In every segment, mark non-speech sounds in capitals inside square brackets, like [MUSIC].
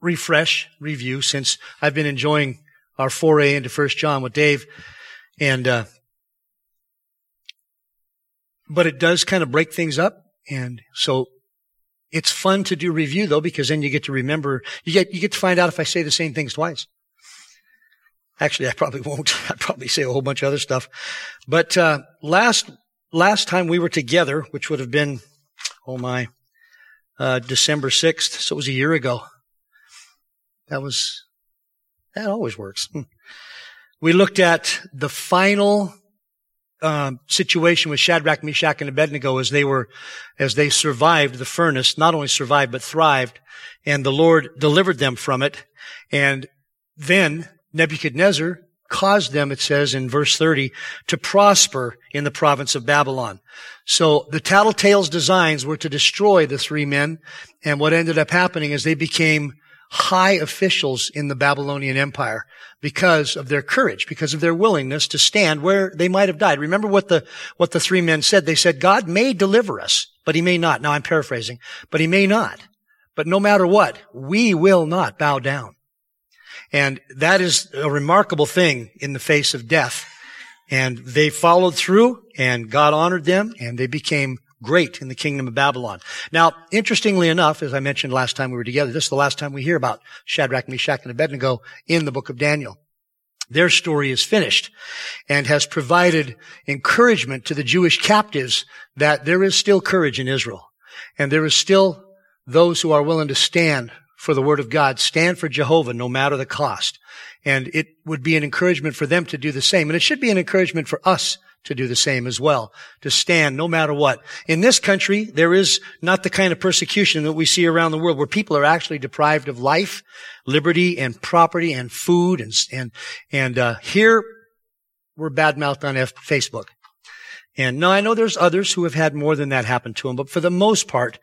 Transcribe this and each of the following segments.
refresh, review, since I've been enjoying our foray into First John with Dave, and uh, but it does kind of break things up, and so it's fun to do review though because then you get to remember. You get you get to find out if I say the same things twice. Actually, I probably [LAUGHS] won't. I probably say a whole bunch of other stuff. But uh, last last time we were together, which would have been, oh my, uh, December 6th. So it was a year ago. That was, that always works. Hmm. We looked at the final uh, situation with Shadrach, Meshach, and Abednego as they were, as they survived the furnace, not only survived, but thrived, and the Lord delivered them from it. And then Nebuchadnezzar caused them, it says in verse 30, to prosper in the province of Babylon. So the tattletale's designs were to destroy the three men. And what ended up happening is they became high officials in the Babylonian Empire because of their courage, because of their willingness to stand where they might have died. Remember what the, what the three men said? They said, God may deliver us, but he may not. Now I'm paraphrasing, but he may not. But no matter what, we will not bow down. And that is a remarkable thing in the face of death. And they followed through and God honored them and they became great in the kingdom of Babylon. Now, interestingly enough, as I mentioned last time we were together, this is the last time we hear about Shadrach, Meshach, and Abednego in the book of Daniel. Their story is finished and has provided encouragement to the Jewish captives that there is still courage in Israel and there is still those who are willing to stand for the word of God, stand for Jehovah no matter the cost. And it would be an encouragement for them to do the same. And it should be an encouragement for us to do the same as well, to stand no matter what. In this country, there is not the kind of persecution that we see around the world where people are actually deprived of life, liberty, and property, and food, and, and, and, uh, here, we're badmouthed on F- Facebook. And now I know there's others who have had more than that happen to them, but for the most part,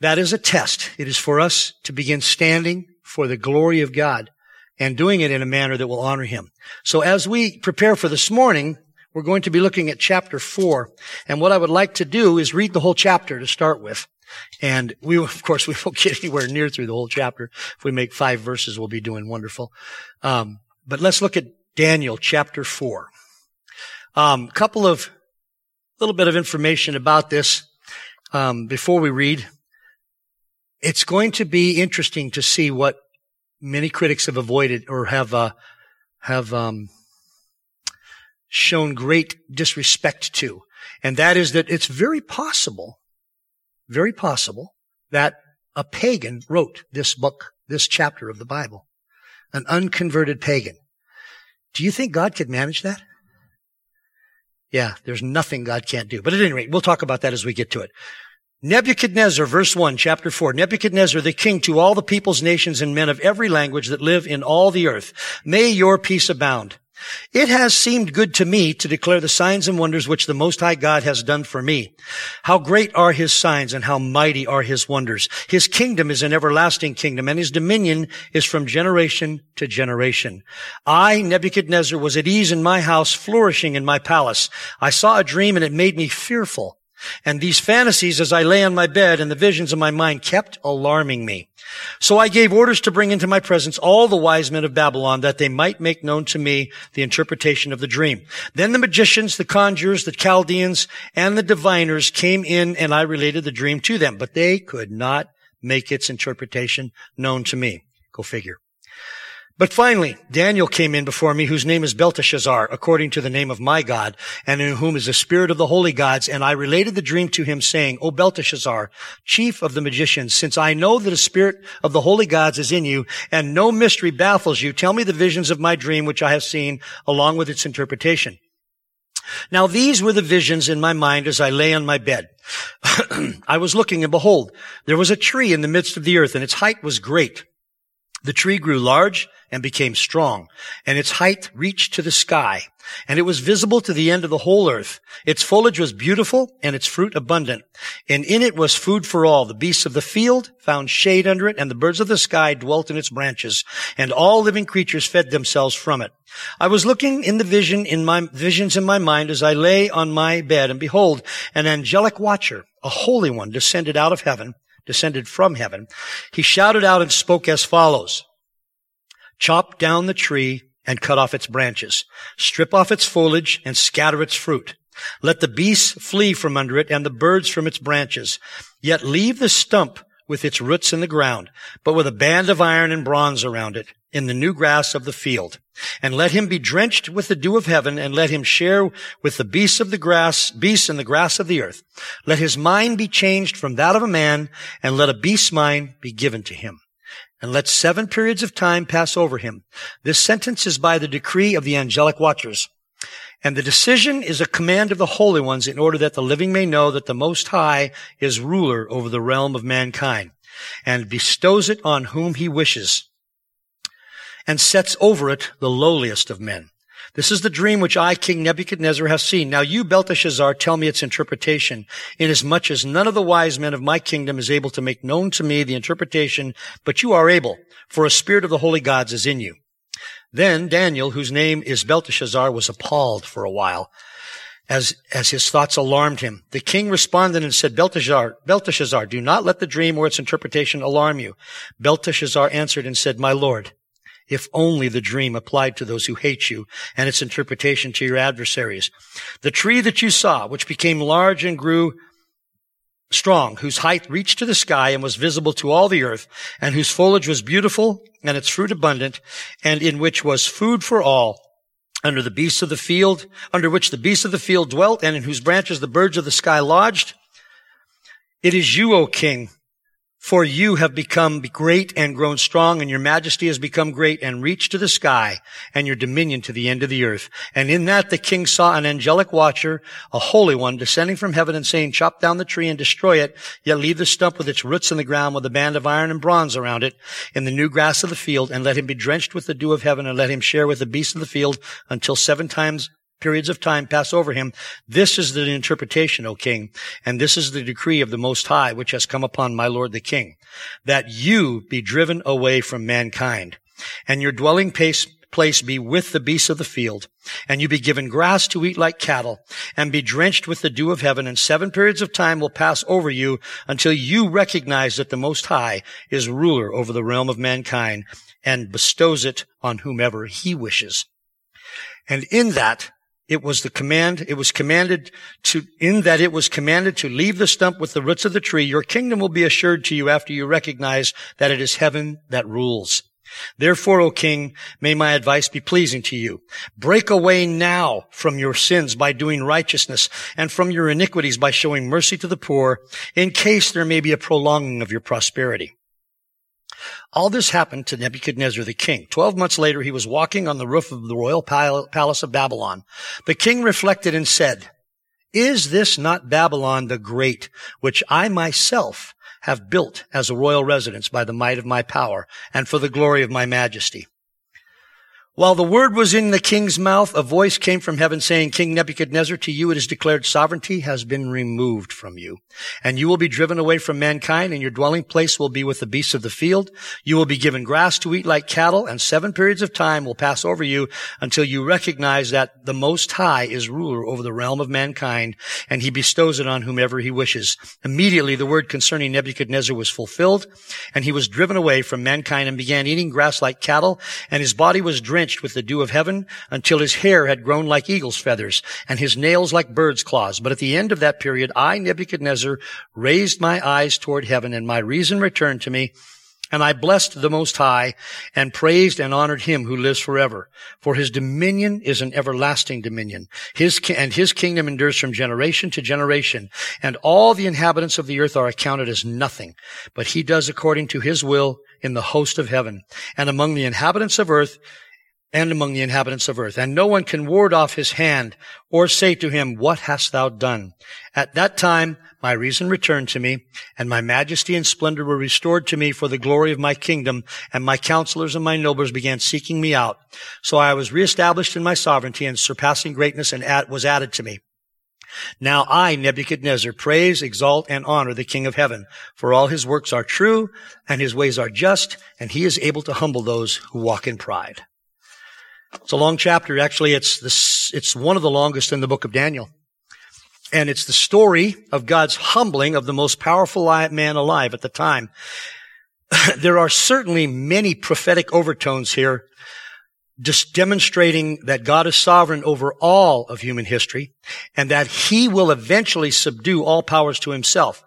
that is a test. It is for us to begin standing for the glory of God and doing it in a manner that will honor Him. So as we prepare for this morning, we're going to be looking at chapter four. And what I would like to do is read the whole chapter to start with. And we, of course, [LAUGHS] we won't get anywhere near through the whole chapter. If we make five verses, we'll be doing wonderful. Um, but let's look at Daniel chapter four. A um, couple of little bit of information about this um, before we read. It's going to be interesting to see what many critics have avoided or have uh, have um, shown great disrespect to, and that is that it's very possible, very possible that a pagan wrote this book, this chapter of the Bible, an unconverted pagan. Do you think God could manage that? Yeah, there's nothing God can't do. But at any rate, we'll talk about that as we get to it. Nebuchadnezzar, verse 1, chapter 4. Nebuchadnezzar, the king to all the peoples, nations, and men of every language that live in all the earth. May your peace abound. It has seemed good to me to declare the signs and wonders which the Most High God has done for me. How great are his signs and how mighty are his wonders. His kingdom is an everlasting kingdom and his dominion is from generation to generation. I, Nebuchadnezzar, was at ease in my house, flourishing in my palace. I saw a dream and it made me fearful. And these fantasies as I lay on my bed and the visions of my mind kept alarming me. So I gave orders to bring into my presence all the wise men of Babylon that they might make known to me the interpretation of the dream. Then the magicians, the conjurers, the Chaldeans, and the diviners came in and I related the dream to them, but they could not make its interpretation known to me. Go figure. But finally, Daniel came in before me, whose name is Belteshazzar, according to the name of my God, and in whom is the spirit of the holy gods. And I related the dream to him, saying, O Belteshazzar, chief of the magicians, since I know that the spirit of the holy gods is in you, and no mystery baffles you, tell me the visions of my dream which I have seen, along with its interpretation. Now these were the visions in my mind as I lay on my bed. [CLEARS THROAT] I was looking, and behold, there was a tree in the midst of the earth, and its height was great The tree grew large and became strong, and its height reached to the sky, and it was visible to the end of the whole earth. Its foliage was beautiful and its fruit abundant, and in it was food for all. The beasts of the field found shade under it, and the birds of the sky dwelt in its branches, and all living creatures fed themselves from it. I was looking in the vision in my visions in my mind as I lay on my bed, and behold, an angelic watcher, a holy one, descended out of heaven descended from heaven, he shouted out and spoke as follows. Chop down the tree and cut off its branches. Strip off its foliage and scatter its fruit. Let the beasts flee from under it and the birds from its branches. Yet leave the stump with its roots in the ground, but with a band of iron and bronze around it, in the new grass of the field. And let him be drenched with the dew of heaven, and let him share with the beasts of the grass, beasts in the grass of the earth. Let his mind be changed from that of a man, and let a beast's mind be given to him. And let seven periods of time pass over him. This sentence is by the decree of the angelic watchers. And the decision is a command of the holy ones in order that the living may know that the Most High is ruler over the realm of mankind and bestows it on whom he wishes and sets over it the lowliest of men. This is the dream which I, King Nebuchadnezzar, have seen. Now you, Belteshazzar, tell me its interpretation, inasmuch as none of the wise men of my kingdom is able to make known to me the interpretation, but you are able, for a spirit of the holy gods is in you. Then Daniel, whose name is Belteshazzar, was appalled for a while as, as his thoughts alarmed him. The king responded and said, Belteshazzar, Belteshazzar, do not let the dream or its interpretation alarm you. Belteshazzar answered and said, My lord, if only the dream applied to those who hate you and its interpretation to your adversaries. The tree that you saw, which became large and grew strong, whose height reached to the sky and was visible to all the earth, and whose foliage was beautiful and its fruit abundant, and in which was food for all, under the beasts of the field, under which the beasts of the field dwelt, and in whose branches the birds of the sky lodged. It is you, O king, for you have become great and grown strong, and your majesty has become great and reached to the sky, and your dominion to the end of the earth. And in that the king saw an angelic watcher, a holy one, descending from heaven and saying, chop down the tree and destroy it, yet leave the stump with its roots in the ground with a band of iron and bronze around it, in the new grass of the field, and let him be drenched with the dew of heaven, and let him share with the beasts of the field until seven times periods of time pass over him. This is the interpretation, O king, and this is the decree of the Most High, which has come upon my lord the king, that you be driven away from mankind, and your dwelling place, place be with the beasts of the field, and you be given grass to eat like cattle, and be drenched with the dew of heaven, and seven periods of time will pass over you until you recognize that the Most High is ruler over the realm of mankind, and bestows it on whomever he wishes. And in that, it was the command, it was commanded to, in that it was commanded to leave the stump with the roots of the tree. Your kingdom will be assured to you after you recognize that it is heaven that rules. Therefore, O king, may my advice be pleasing to you. Break away now from your sins by doing righteousness and from your iniquities by showing mercy to the poor in case there may be a prolonging of your prosperity. All this happened to Nebuchadnezzar the king. Twelve months later, he was walking on the roof of the royal palace of Babylon. The king reflected and said, Is this not Babylon the great, which I myself have built as a royal residence by the might of my power and for the glory of my majesty? While the word was in the king's mouth, a voice came from heaven saying, King Nebuchadnezzar, to you it is declared sovereignty has been removed from you. And you will be driven away from mankind, and your dwelling place will be with the beasts of the field. You will be given grass to eat like cattle, and seven periods of time will pass over you until you recognize that the Most High is ruler over the realm of mankind, and he bestows it on whomever he wishes. Immediately the word concerning Nebuchadnezzar was fulfilled, and he was driven away from mankind and began eating grass like cattle, and his body was drenched drenched with the dew of heaven until his hair had grown like eagle's feathers and his nails like bird's claws. But at the end of that period, I, Nebuchadnezzar, raised my eyes toward heaven and my reason returned to me. And I blessed the Most High and praised and honored him who lives forever. For his dominion is an everlasting dominion. His, and his kingdom endures from generation to generation. And all the inhabitants of the earth are accounted as nothing. But he does according to his will in the host of heaven. And among the inhabitants of earth, and among the inhabitants of earth. And no one can ward off his hand or say to him, what hast thou done? At that time, my reason returned to me and my majesty and splendor were restored to me for the glory of my kingdom. And my counselors and my nobles began seeking me out. So I was reestablished in my sovereignty and surpassing greatness and was added to me. Now I, Nebuchadnezzar, praise, exalt, and honor the King of heaven, for all his works are true, and his ways are just, and he is able to humble those who walk in pride. It's a long chapter. Actually, it's it's one of the longest in the book of Daniel. And it's the story of God's humbling of the most powerful man alive at the time. [LAUGHS] there are certainly many prophetic overtones here just demonstrating that God is sovereign over all of human history and that he will eventually subdue all powers to himself.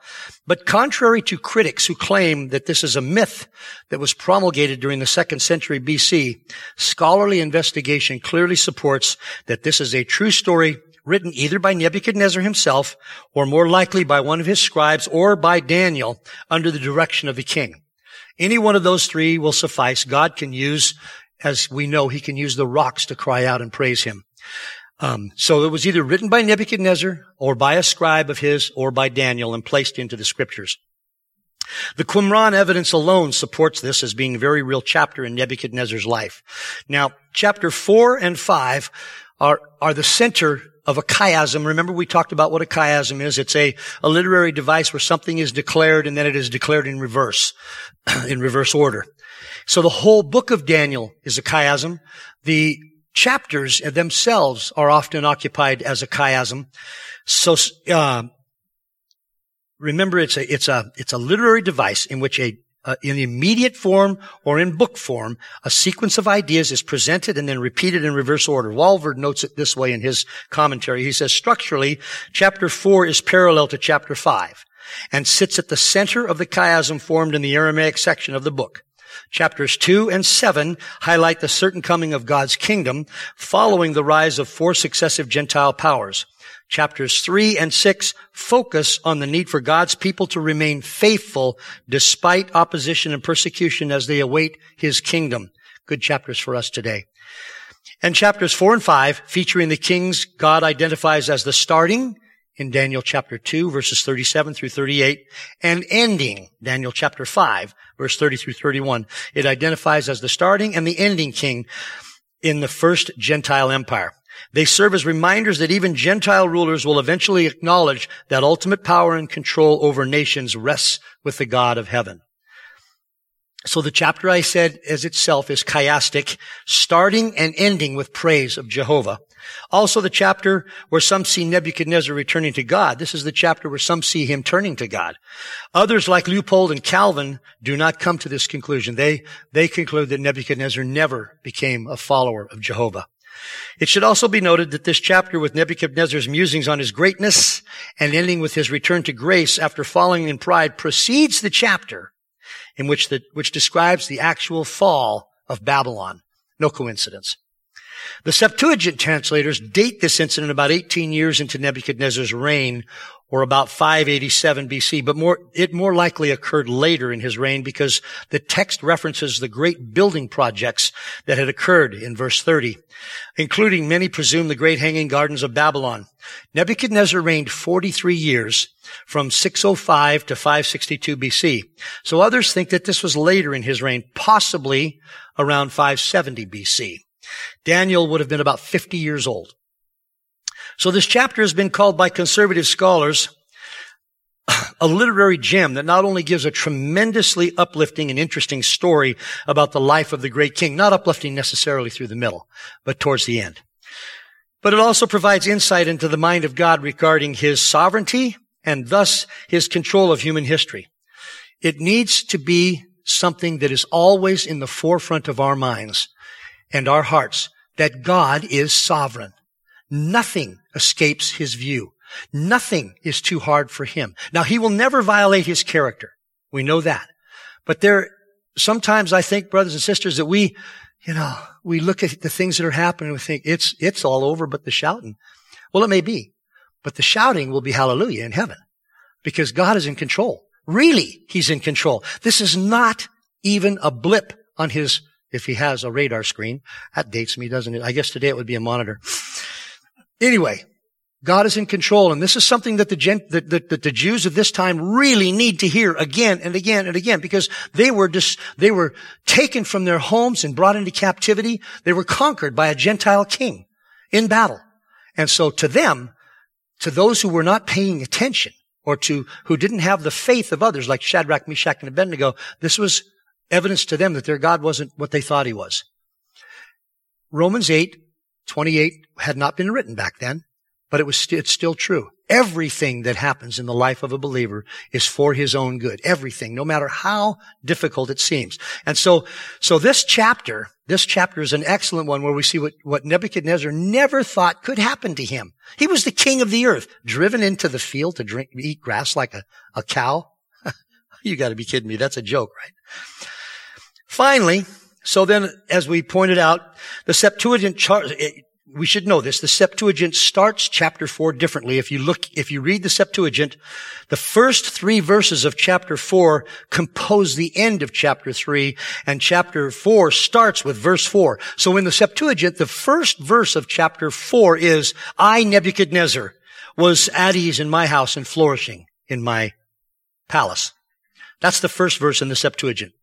But contrary to critics who claim that this is a myth that was promulgated during the second century BC, scholarly investigation clearly supports that this is a true story written either by Nebuchadnezzar himself or more likely by one of his scribes or by Daniel under the direction of the king. Any one of those three will suffice. God can use as we know, he can use the rocks to cry out and praise him. Um, so it was either written by Nebuchadnezzar or by a scribe of his or by Daniel and placed into the scriptures. The Qumran evidence alone supports this as being a very real chapter in Nebuchadnezzar's life. Now, chapter four and five are, are the center of a chiasm. Remember we talked about what a chiasm is. It's a, a literary device where something is declared and then it is declared in reverse, [CLEARS THROAT] in reverse order. So the whole book of Daniel is a chiasm. The chapters themselves are often occupied as a chiasm. So, uh, remember it's a, it's a, it's a literary device in which a, uh, in the immediate form or in book form, a sequence of ideas is presented and then repeated in reverse order. Walvoord notes it this way in his commentary. He says, structurally, chapter four is parallel to chapter five and sits at the center of the chiasm formed in the Aramaic section of the book. Chapters 2 and 7 highlight the certain coming of God's kingdom following the rise of four successive Gentile powers. Chapters 3 and 6 focus on the need for God's people to remain faithful despite opposition and persecution as they await His kingdom. Good chapters for us today. And chapters 4 and 5 featuring the kings God identifies as the starting in Daniel chapter 2 verses 37 through 38 and ending Daniel chapter 5 verse 30 through 31. It identifies as the starting and the ending king in the first Gentile empire. They serve as reminders that even Gentile rulers will eventually acknowledge that ultimate power and control over nations rests with the God of heaven. So the chapter I said as itself is chiastic, starting and ending with praise of Jehovah. Also the chapter where some see Nebuchadnezzar returning to God. This is the chapter where some see him turning to God. Others like Leupold and Calvin do not come to this conclusion. They, they conclude that Nebuchadnezzar never became a follower of Jehovah. It should also be noted that this chapter with Nebuchadnezzar's musings on his greatness and ending with his return to grace after falling in pride precedes the chapter in which the, which describes the actual fall of Babylon. No coincidence. The Septuagint translators date this incident about 18 years into Nebuchadnezzar's reign, or about 587 BC, but more, it more likely occurred later in his reign because the text references the great building projects that had occurred in verse 30, including many presume the great hanging gardens of Babylon. Nebuchadnezzar reigned 43 years from 605 to 562 BC. So others think that this was later in his reign, possibly around 570 BC. Daniel would have been about 50 years old. So this chapter has been called by conservative scholars a literary gem that not only gives a tremendously uplifting and interesting story about the life of the great king, not uplifting necessarily through the middle, but towards the end. But it also provides insight into the mind of God regarding his sovereignty and thus his control of human history. It needs to be something that is always in the forefront of our minds and our hearts that God is sovereign. Nothing escapes his view. Nothing is too hard for him. Now, he will never violate his character. We know that. But there, sometimes I think, brothers and sisters, that we, you know, we look at the things that are happening and we think it's, it's all over but the shouting. Well, it may be, but the shouting will be hallelujah in heaven because God is in control. Really, he's in control. This is not even a blip on his if he has a radar screen. That dates me, doesn't it? I guess today it would be a monitor. Anyway, God is in control, and this is something that the, gen- that, that, that the Jews of this time really need to hear again and again and again, because they were just they were taken from their homes and brought into captivity. They were conquered by a Gentile king in battle, and so to them, to those who were not paying attention, or to who didn't have the faith of others, like Shadrach, Meshach, and Abednego, this was evidence to them that their God wasn't what they thought he was. Romans 8, 28 had not been written back then, but it was, st- it's still true. Everything that happens in the life of a believer is for his own good. Everything, no matter how difficult it seems. And so, so this chapter, this chapter is an excellent one where we see what, what Nebuchadnezzar never thought could happen to him. He was the king of the earth, driven into the field to drink, eat grass like a, a cow. [LAUGHS] you gotta be kidding me. That's a joke, right? Finally, so then, as we pointed out, the Septuagint chart, eh, we should know this. The Septuagint starts chapter four differently. If you look, if you read the Septuagint, the first three verses of chapter four compose the end of chapter three, and chapter four starts with verse four. So in the Septuagint, the first verse of chapter four is, I, Nebuchadnezzar, was at ease in my house and flourishing in my palace. That's the first verse in the Septuagint.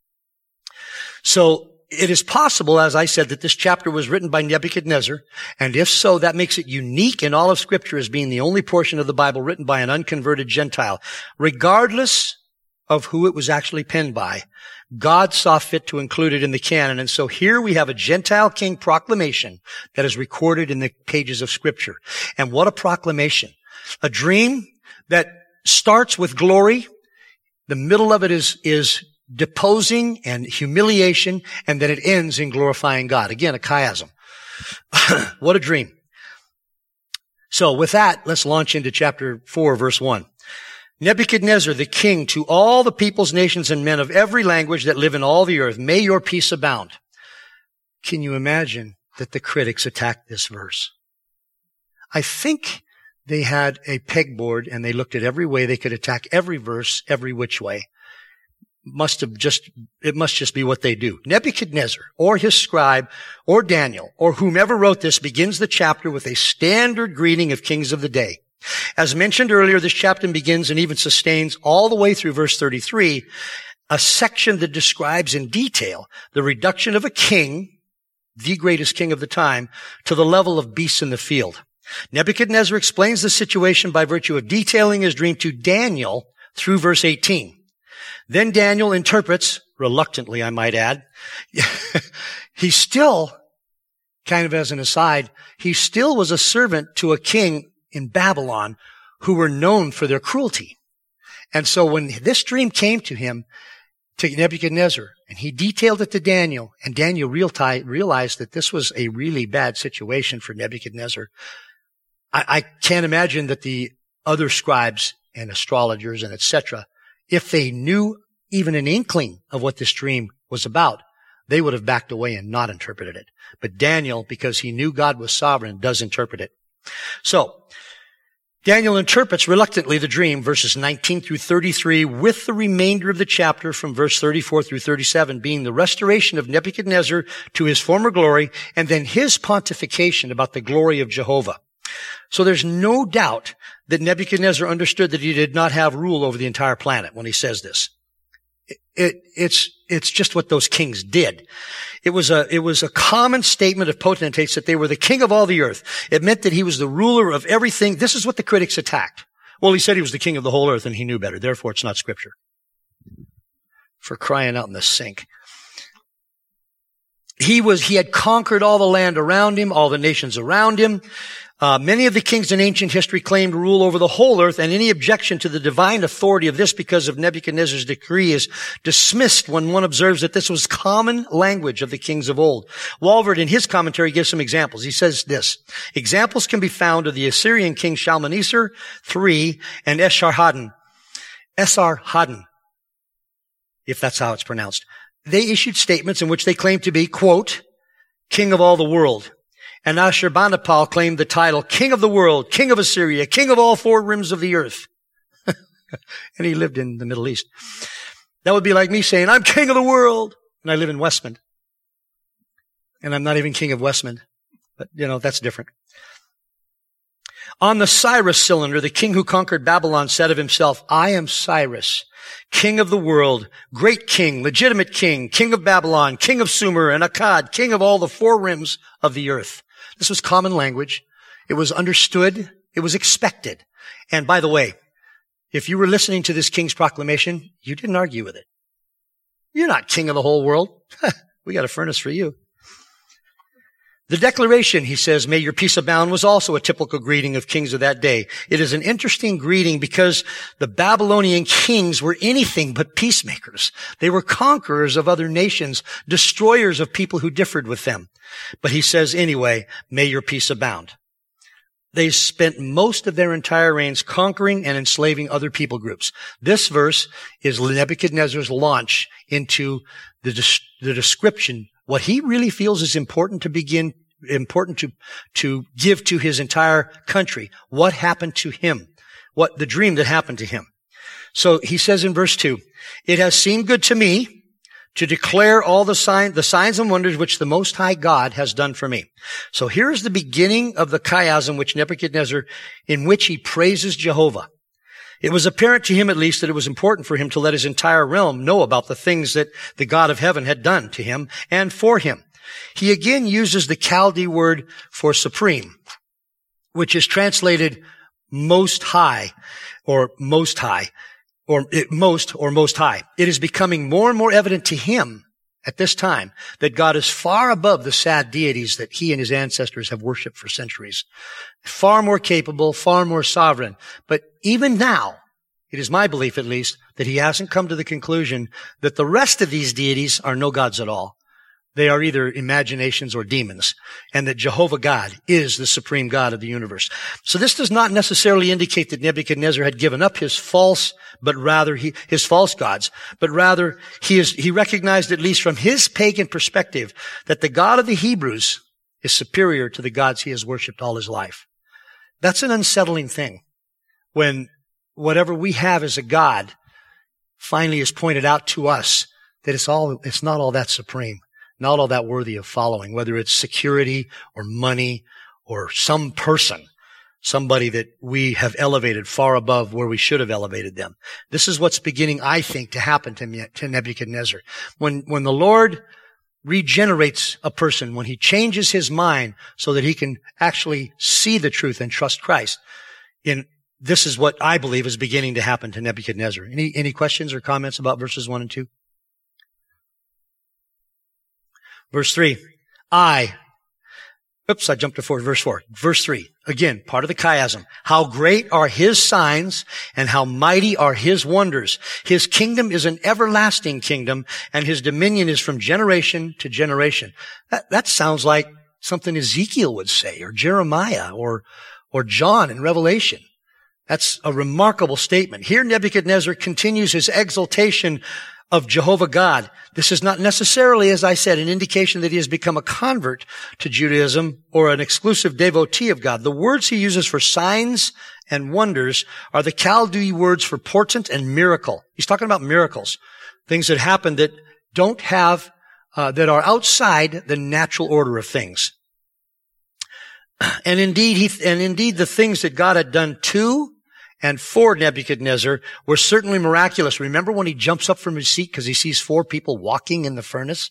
So it is possible, as I said, that this chapter was written by Nebuchadnezzar, and if so, that makes it unique in all of scripture as being the only portion of the Bible written by an unconverted Gentile. Regardless of who it was actually penned by, God saw fit to include it in the canon. And so here we have a Gentile king proclamation that is recorded in the pages of scripture. And what a proclamation. A dream that starts with glory. The middle of it is, is deposing and humiliation, and then it ends in glorifying God. Again, a chiasm. [CLEARS THROAT] what a dream. So with that, let's launch into chapter 4, verse 1. Nebuchadnezzar, the king, to all the peoples, nations, and men of every language that live in all the earth, may your peace abound. Can you imagine that the critics attacked this verse? I think they had a pegboard and they looked at every way they could attack every verse, every which way must have just, it must just be what they do. Nebuchadnezzar or his scribe or Daniel or whomever wrote this begins the chapter with a standard greeting of kings of the day. As mentioned earlier, this chapter begins and even sustains all the way through verse 33, a section that describes in detail the reduction of a king, the greatest king of the time, to the level of beasts in the field. Nebuchadnezzar explains the situation by virtue of detailing his dream to Daniel through verse 18. Then Daniel interprets, reluctantly, I might add. [LAUGHS] he still, kind of as an aside, he still was a servant to a king in Babylon who were known for their cruelty. And so when this dream came to him, to Nebuchadnezzar, and he detailed it to Daniel, and Daniel realized that this was a really bad situation for Nebuchadnezzar. I, I can't imagine that the other scribes and astrologers and etc if they knew even an inkling of what this dream was about, they would have backed away and not interpreted it. But Daniel, because he knew God was sovereign, does interpret it. So, Daniel interprets reluctantly the dream, verses 19 through 33, with the remainder of the chapter from verse 34 through 37 being the restoration of Nebuchadnezzar to his former glory, and then his pontification about the glory of Jehovah. So there's no doubt that Nebuchadnezzar understood that he did not have rule over the entire planet when he says this. It, it, it's, it's just what those kings did. It was a, it was a common statement of potentates that they were the king of all the earth. It meant that he was the ruler of everything. This is what the critics attacked. Well, he said he was the king of the whole earth and he knew better. Therefore, it's not scripture. For crying out in the sink. He was, he had conquered all the land around him, all the nations around him. Uh, many of the kings in ancient history claimed rule over the whole earth, and any objection to the divine authority of this because of Nebuchadnezzar's decree is dismissed when one observes that this was common language of the kings of old. Walvoord, in his commentary, gives some examples. He says this, examples can be found of the Assyrian king Shalmaneser III and Esarhaddon. Esarhaddon, if that's how it's pronounced. They issued statements in which they claimed to be, quote, king of all the world, and Ashurbanipal claimed the title King of the World, King of Assyria, King of all four rims of the earth. [LAUGHS] and he lived in the Middle East. That would be like me saying, I'm King of the world, and I live in Westmond. And I'm not even king of Westmond. But, you know, that's different. On the Cyrus cylinder, the king who conquered Babylon said of himself, I am Cyrus, king of the world, great king, legitimate king, king of Babylon, king of Sumer and Akkad, king of all the four rims of the earth. This was common language. It was understood. It was expected. And by the way, if you were listening to this king's proclamation, you didn't argue with it. You're not king of the whole world. [LAUGHS] we got a furnace for you. The declaration, he says, may your peace abound was also a typical greeting of kings of that day. It is an interesting greeting because the Babylonian kings were anything but peacemakers. They were conquerors of other nations, destroyers of people who differed with them. But he says anyway, may your peace abound. They spent most of their entire reigns conquering and enslaving other people groups. This verse is Nebuchadnezzar's launch into the, the description what he really feels is important to begin, important to, to give to his entire country. What happened to him? What, the dream that happened to him. So he says in verse two, it has seemed good to me to declare all the sign, the signs and wonders which the Most High God has done for me. So here's the beginning of the chiasm which Nebuchadnezzar, in which he praises Jehovah. It was apparent to him at least that it was important for him to let his entire realm know about the things that the God of heaven had done to him and for him. He again uses the Chaldee word for supreme, which is translated most high or most high or most or most high. It is becoming more and more evident to him at this time that God is far above the sad deities that he and his ancestors have worshiped for centuries far more capable, far more sovereign. But even now, it is my belief at least, that he hasn't come to the conclusion that the rest of these deities are no gods at all. They are either imaginations or demons, and that Jehovah God is the supreme God of the universe. So this does not necessarily indicate that Nebuchadnezzar had given up his false, but rather he, his false gods, but rather he is, he recognized at least from his pagan perspective that the God of the Hebrews is superior to the gods he has worshiped all his life. That's an unsettling thing when whatever we have as a God finally is pointed out to us that it's all, it's not all that supreme, not all that worthy of following, whether it's security or money or some person, somebody that we have elevated far above where we should have elevated them. This is what's beginning, I think, to happen to, Nebuchadnezzar. When, when the Lord regenerates a person when he changes his mind so that he can actually see the truth and trust Christ. In this is what I believe is beginning to happen to Nebuchadnezzar. Any, any questions or comments about verses one and two? Verse three. I, Oops, I jumped to four, verse four. Verse three. Again, part of the chiasm. How great are his signs and how mighty are his wonders. His kingdom is an everlasting kingdom and his dominion is from generation to generation. That, that sounds like something Ezekiel would say or Jeremiah or, or John in Revelation. That's a remarkable statement. Here Nebuchadnezzar continues his exaltation of Jehovah God. This is not necessarily, as I said, an indication that he has become a convert to Judaism or an exclusive devotee of God. The words he uses for signs and wonders are the Chaldee words for portent and miracle. He's talking about miracles, things that happen that don't have, uh, that are outside the natural order of things. And indeed, he, and indeed the things that God had done to and for Nebuchadnezzar were certainly miraculous. Remember when he jumps up from his seat because he sees four people walking in the furnace?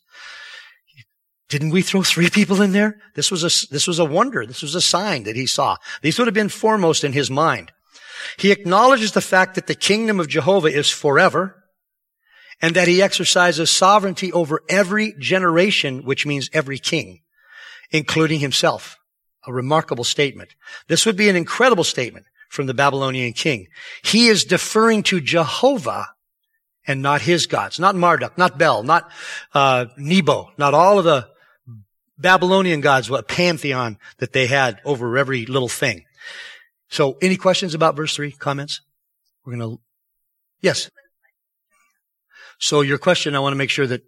Didn't we throw three people in there? This was a, this was a wonder. This was a sign that he saw. These would have been foremost in his mind. He acknowledges the fact that the kingdom of Jehovah is forever and that he exercises sovereignty over every generation, which means every king, including himself. A remarkable statement. This would be an incredible statement from the Babylonian king. He is deferring to Jehovah and not his gods, not Marduk, not Bel, not uh, Nebo, not all of the Babylonian gods, what pantheon that they had over every little thing. So, any questions about verse three? Comments? We're to. Yes. So, your question, I want to make sure that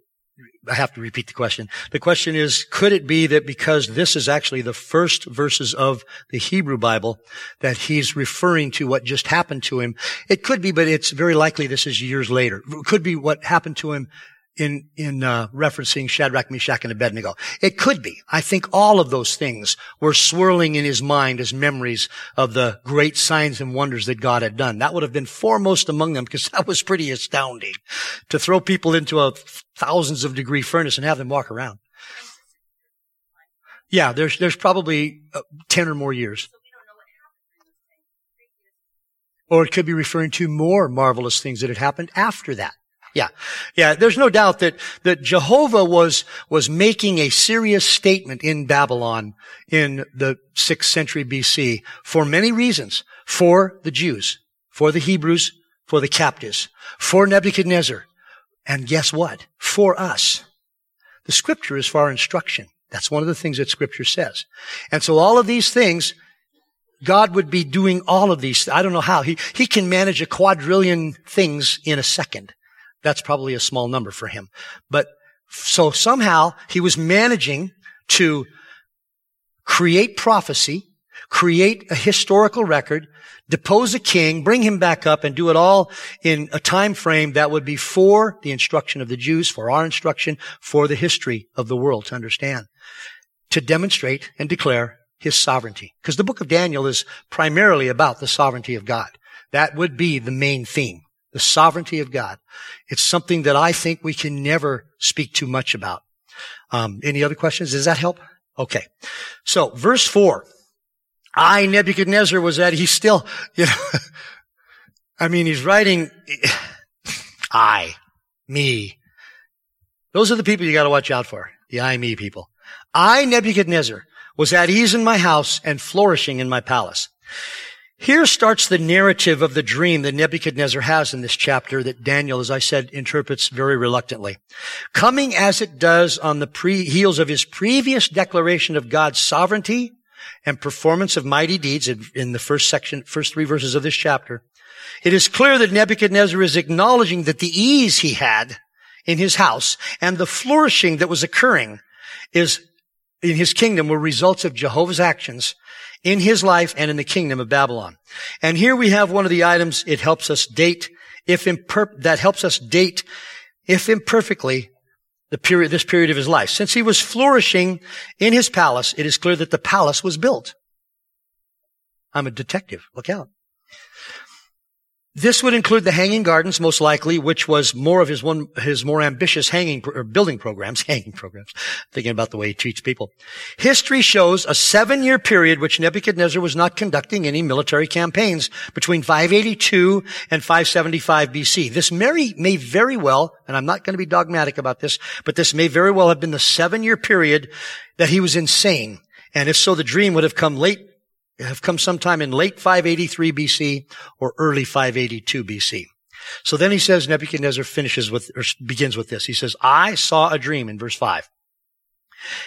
I have to repeat the question. The question is, could it be that because this is actually the first verses of the Hebrew Bible, that he's referring to what just happened to him? It could be, but it's very likely this is years later. It could be what happened to him in, in uh, referencing Shadrach, Meshach, and Abednego. It could be. I think all of those things were swirling in his mind as memories of the great signs and wonders that God had done. That would have been foremost among them because [LAUGHS] that was pretty astounding to throw people into a thousands of degree furnace and have them walk around. Yeah, there's there's probably uh, ten or more years. Or it could be referring to more marvelous things that had happened after that. Yeah. Yeah. There's no doubt that, that Jehovah was, was making a serious statement in Babylon in the 6th century BC for many reasons. For the Jews, for the Hebrews, for the captives, for Nebuchadnezzar. And guess what? For us. The scripture is for our instruction. That's one of the things that scripture says. And so all of these things God would be doing all of these. I don't know how. He, he can manage a quadrillion things in a second. That's probably a small number for him. But so somehow he was managing to create prophecy, create a historical record, depose a king, bring him back up and do it all in a time frame that would be for the instruction of the Jews, for our instruction, for the history of the world to understand, to demonstrate and declare his sovereignty. Because the book of Daniel is primarily about the sovereignty of God. That would be the main theme. The sovereignty of God. It's something that I think we can never speak too much about. Um, any other questions? Does that help? Okay. So, verse four. I, Nebuchadnezzar, was that he's still, you know, [LAUGHS] I mean, he's writing, [LAUGHS] I, me. Those are the people you gotta watch out for. The I, me people. I, Nebuchadnezzar, was at ease in my house and flourishing in my palace. Here starts the narrative of the dream that Nebuchadnezzar has in this chapter that Daniel, as I said, interprets very reluctantly. Coming as it does on the pre- heels of his previous declaration of God's sovereignty and performance of mighty deeds in, in the first section, first three verses of this chapter, it is clear that Nebuchadnezzar is acknowledging that the ease he had in his house and the flourishing that was occurring is in his kingdom were results of Jehovah's actions in his life and in the kingdom of Babylon. And here we have one of the items it helps us date, if imper- that helps us date, if imperfectly, the period, this period of his life. Since he was flourishing in his palace, it is clear that the palace was built. I'm a detective. Look out. This would include the hanging gardens, most likely, which was more of his one, his more ambitious hanging or building programs, [LAUGHS] hanging programs, thinking about the way he treats people. History shows a seven-year period which Nebuchadnezzar was not conducting any military campaigns between 582 and 575 BC. This may, may very well, and I'm not going to be dogmatic about this, but this may very well have been the seven-year period that he was insane. And if so, the dream would have come late have come sometime in late 583 BC or early 582 BC. So then he says, Nebuchadnezzar finishes with, or begins with this. He says, I saw a dream in verse 5,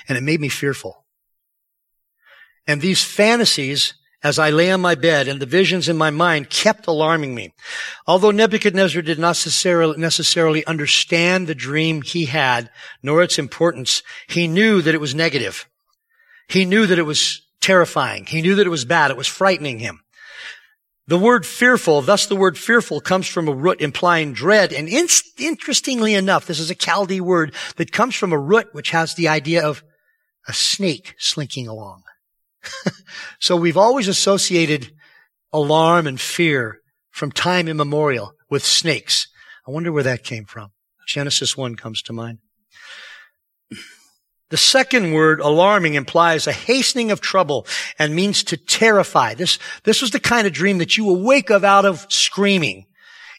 and it made me fearful. And these fantasies, as I lay on my bed and the visions in my mind kept alarming me. Although Nebuchadnezzar did not necessarily understand the dream he had, nor its importance, he knew that it was negative. He knew that it was terrifying. He knew that it was bad. It was frightening him. The word fearful, thus the word fearful comes from a root implying dread. And in- interestingly enough, this is a Chaldee word that comes from a root which has the idea of a snake slinking along. [LAUGHS] so we've always associated alarm and fear from time immemorial with snakes. I wonder where that came from. Genesis 1 comes to mind. The second word, alarming, implies a hastening of trouble and means to terrify. This, this was the kind of dream that you awake of out of screaming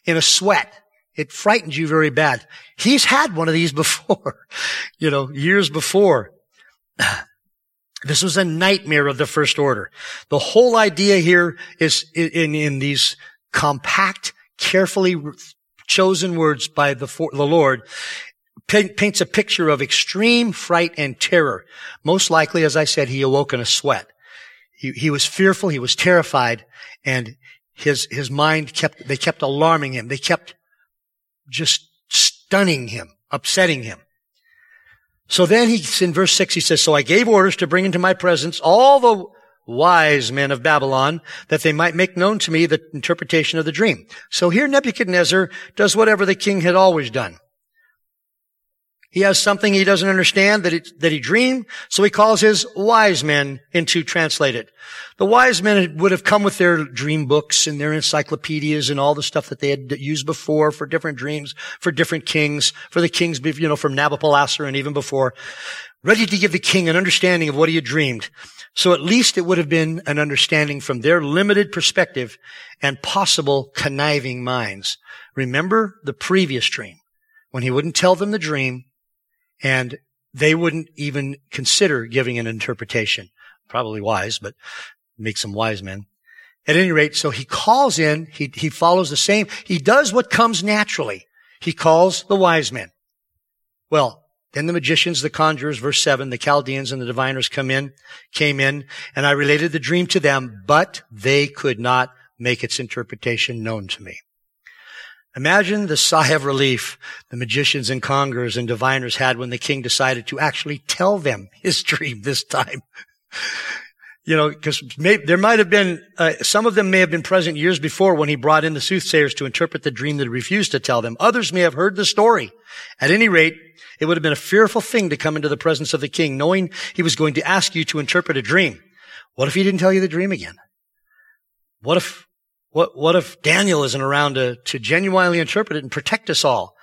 in a sweat. It frightened you very bad. He's had one of these [LAUGHS] before, you know, years before. [SIGHS] This was a nightmare of the first order. The whole idea here is in, in these compact, carefully chosen words by the, the Lord paints a picture of extreme fright and terror. Most likely, as I said, he awoke in a sweat. He, he was fearful, he was terrified, and his, his mind kept, they kept alarming him. They kept just stunning him, upsetting him. So then he's in verse six, he says, So I gave orders to bring into my presence all the wise men of Babylon, that they might make known to me the interpretation of the dream. So here Nebuchadnezzar does whatever the king had always done. He has something he doesn't understand that, it, that he dreamed, so he calls his wise men in to translate it. The wise men would have come with their dream books and their encyclopedias and all the stuff that they had used before for different dreams, for different kings, for the kings, you know, from Nabopolassar and even before, ready to give the king an understanding of what he had dreamed. So at least it would have been an understanding from their limited perspective and possible conniving minds. Remember the previous dream when he wouldn't tell them the dream and they wouldn't even consider giving an interpretation. Probably wise, but makes them wise men. At any rate, so he calls in, he, he follows the same, he does what comes naturally. He calls the wise men. Well, then the magicians, the conjurers, verse 7, the Chaldeans and the diviners come in, came in, and I related the dream to them, but they could not make its interpretation known to me. Imagine the sigh of relief the magicians and conjurers and diviners had when the king decided to actually tell them his [LAUGHS] dream this time. you know, because there might have been, uh, some of them may have been present years before when he brought in the soothsayers to interpret the dream that he refused to tell them. Others may have heard the story. At any rate, it would have been a fearful thing to come into the presence of the king knowing he was going to ask you to interpret a dream. What if he didn't tell you the dream again? What if what, what if Daniel isn't around to, to genuinely interpret it and protect us all?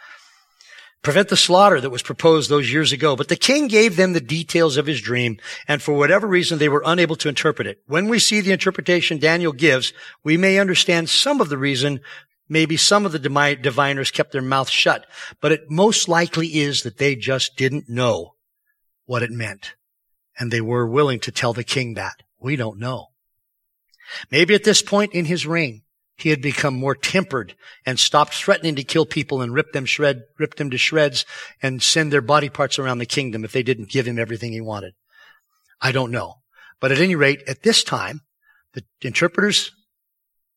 Prevent the slaughter that was proposed those years ago. But the king gave them the details of his dream, and for whatever reason, they were unable to interpret it. When we see the interpretation Daniel gives, we may understand some of the reason Maybe some of the diviners kept their mouths shut, but it most likely is that they just didn't know what it meant. And they were willing to tell the king that. We don't know. Maybe at this point in his reign, he had become more tempered and stopped threatening to kill people and rip them shred, rip them to shreds and send their body parts around the kingdom if they didn't give him everything he wanted. I don't know. But at any rate, at this time, the interpreters,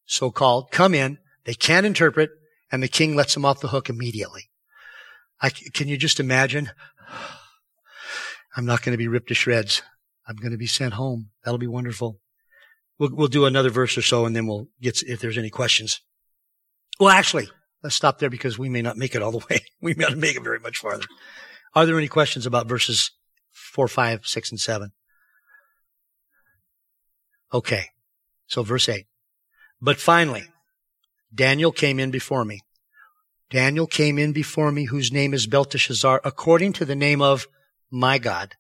so-called, come in, they can't interpret, and the king lets them off the hook immediately. I, can you just imagine? [SIGHS] I'm not going to be ripped to shreds. I'm going to be sent home. That'll be wonderful. We'll, we'll do another verse or so and then we'll get, if there's any questions. Well, actually, let's stop there because we may not make it all the way. [LAUGHS] We may not make it very much farther. Are there any questions about verses four, five, six, and seven? Okay. So verse eight. But finally, Daniel came in before me. Daniel came in before me whose name is Belteshazzar according to the name of my God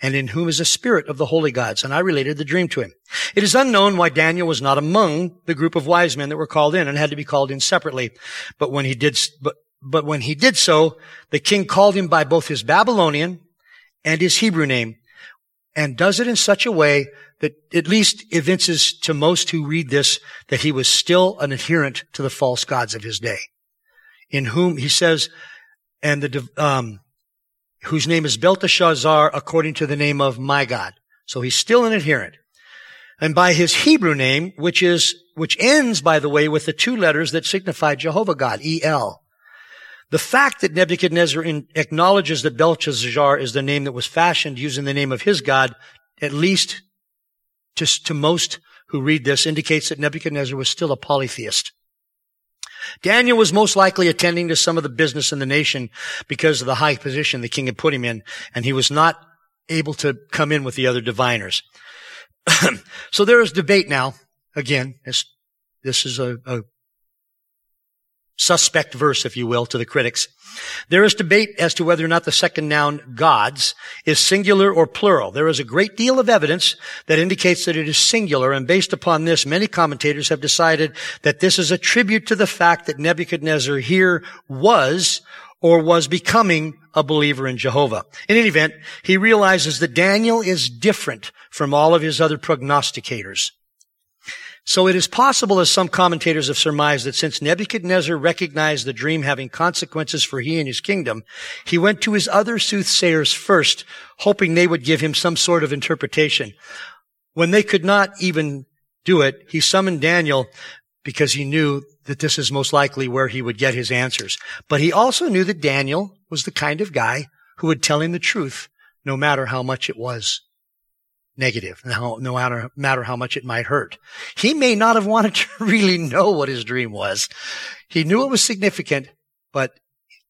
and in whom is a spirit of the holy gods. And I related the dream to him. It is unknown why Daniel was not among the group of wise men that were called in and had to be called in separately. But when he did, but, but when he did so, the king called him by both his Babylonian and his Hebrew name and does it in such a way that at least evinces to most who read this that he was still an adherent to the false gods of his day. In whom he says, and the, um, whose name is Belteshazzar according to the name of my God. So he's still an adherent. And by his Hebrew name, which is, which ends, by the way, with the two letters that signify Jehovah God, E-L. The fact that Nebuchadnezzar acknowledges that Belteshazzar is the name that was fashioned using the name of his God, at least to, to most who read this, indicates that Nebuchadnezzar was still a polytheist. Daniel was most likely attending to some of the business in the nation because of the high position the king had put him in, and he was not able to come in with the other diviners. [CLEARS THROAT] so there is debate now. Again, this, this is a, a suspect verse, if you will, to the critics. There is debate as to whether or not the second noun gods is singular or plural. There is a great deal of evidence that indicates that it is singular, and based upon this, many commentators have decided that this is a tribute to the fact that Nebuchadnezzar here was or was becoming a believer in Jehovah. In any event, he realizes that Daniel is different from all of his other prognosticators. So it is possible, as some commentators have surmised, that since Nebuchadnezzar recognized the dream having consequences for he and his kingdom, he went to his other soothsayers first, hoping they would give him some sort of interpretation. When they could not even do it, he summoned Daniel because he knew that this is most likely where he would get his answers. But he also knew that Daniel was the kind of guy who would tell him the truth, no matter how much it was negative, no, no matter, matter how much it might hurt. He may not have wanted to [LAUGHS] really know what his dream was. He knew it was significant, but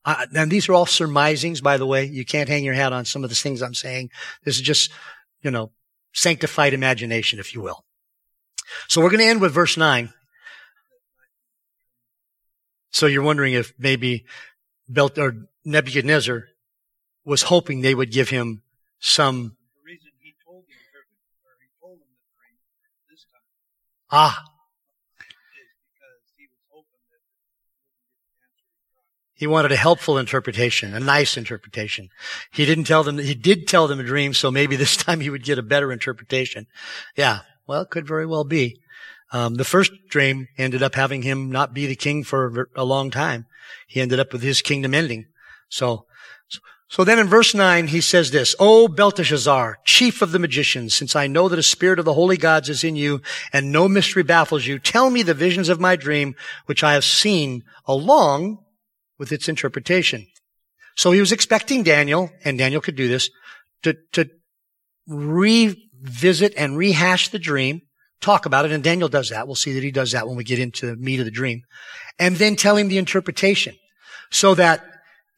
Uh, and these are all surmisings, by the way. You can't hang your hat on some of the things I'm saying. This is just, you know, sanctified imagination, if you will. So we're going to end with verse 9. So you're wondering if maybe Belt or Nebuchadnezzar was hoping they would give him some. Ah. He wanted a helpful interpretation, a nice interpretation. He didn't tell them, he did tell them a dream, so maybe this [LAUGHS] time he would get a better interpretation. Yeah, well, it could very well be. Um, the first dream ended up having him not be the king for a long time. He ended up with his kingdom ending. So, so then in verse 9, he says this, O Belteshazzar, chief of the magicians, since I know that a spirit of the holy gods is in you and no mystery baffles you, tell me the visions of my dream, which I have seen along with its interpretation. So he was expecting Daniel, and Daniel could do this, to, to revisit and rehash the dream talk about it, and Daniel does that. We'll see that he does that when we get into the meat of the dream. And then tell him the interpretation. So that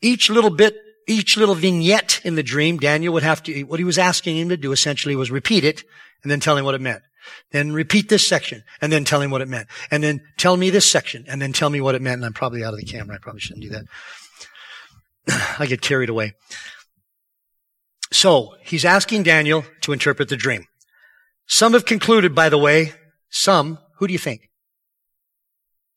each little bit, each little vignette in the dream, Daniel would have to, what he was asking him to do essentially was repeat it and then tell him what it meant. Then repeat this section and then tell him what it meant. And then tell me this section and then tell me what it meant. And I'm probably out of the camera. I probably shouldn't do that. [SIGHS] I get carried away. So he's asking Daniel to interpret the dream. Some have concluded, by the way, some, who do you think?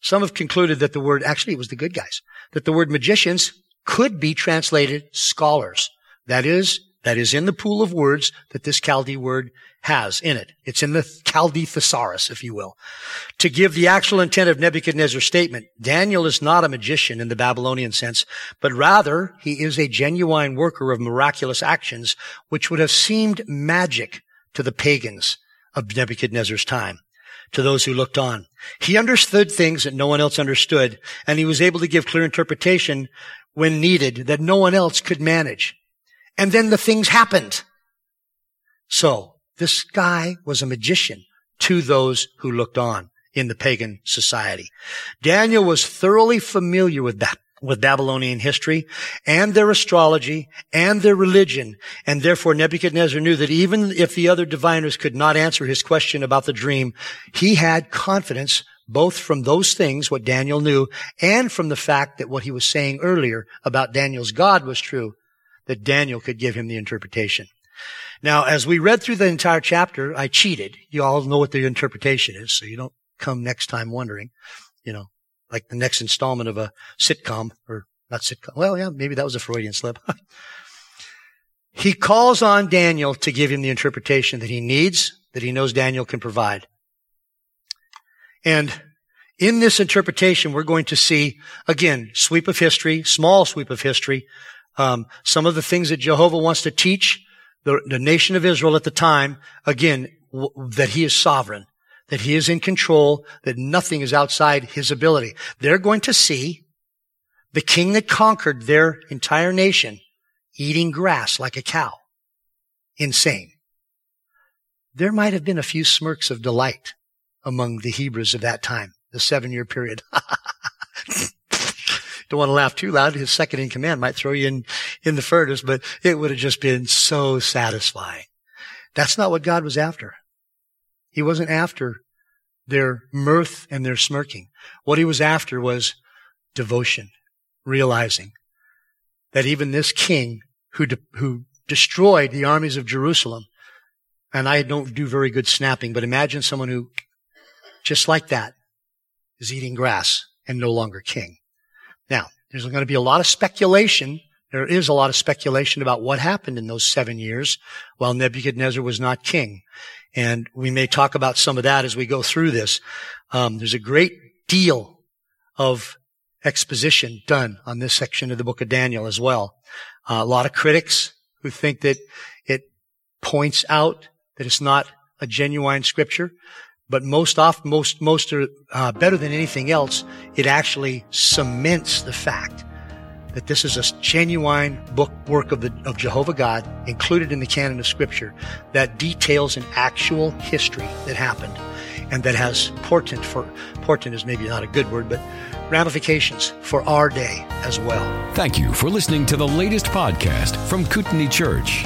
Some have concluded that the word, actually it was the good guys, that the word magicians could be translated scholars. That is, that is in the pool of words that this Chaldee word has in it. It's in the Chaldee thesaurus, if you will. To give the actual intent of Nebuchadnezzar's statement, Daniel is not a magician in the Babylonian sense, but rather he is a genuine worker of miraculous actions, which would have seemed magic to the pagans of Nebuchadnezzar's time, to those who looked on. He understood things that no one else understood, and he was able to give clear interpretation when needed that no one else could manage. And then the things happened. So, this guy was a magician to those who looked on in the pagan society. Daniel was thoroughly familiar with that with Babylonian history and their astrology and their religion. And therefore Nebuchadnezzar knew that even if the other diviners could not answer his question about the dream, he had confidence both from those things, what Daniel knew, and from the fact that what he was saying earlier about Daniel's God was true, that Daniel could give him the interpretation. Now, as we read through the entire chapter, I cheated. You all know what the interpretation is, so you don't come next time wondering, you know, like the next installment of a sitcom or not sitcom. Well, yeah, maybe that was a Freudian slip. [LAUGHS] he calls on Daniel to give him the interpretation that he needs, that he knows Daniel can provide. And in this interpretation, we're going to see, again, sweep of history, small sweep of history, um, some of the things that Jehovah wants to teach the, the nation of Israel at the time, again, w- that he is sovereign that he is in control, that nothing is outside his ability. They're going to see the king that conquered their entire nation eating grass like a cow. Insane. There might have been a few smirks of delight among the Hebrews of that time, the seven year period. [LAUGHS] Don't want to laugh too loud. His second in command might throw you in, in the furnace, but it would have just been so satisfying. That's not what God was after. He wasn't after their mirth and their smirking. What he was after was devotion, realizing that even this king who, de- who destroyed the armies of Jerusalem, and I don't do very good snapping, but imagine someone who, just like that, is eating grass and no longer king. Now, there's going to be a lot of speculation. There is a lot of speculation about what happened in those seven years while Nebuchadnezzar was not king. And we may talk about some of that as we go through this. Um, there's a great deal of exposition done on this section of the book of Daniel as well. Uh, a lot of critics who think that it points out that it's not a genuine scripture, but most often, most, most are uh, better than anything else. It actually cements the fact that this is a genuine book work of the of Jehovah God included in the canon of Scripture that details an actual history that happened and that has portent for portent is maybe not a good word, but ramifications for our day as well. Thank you for listening to the latest podcast from Kootenai Church.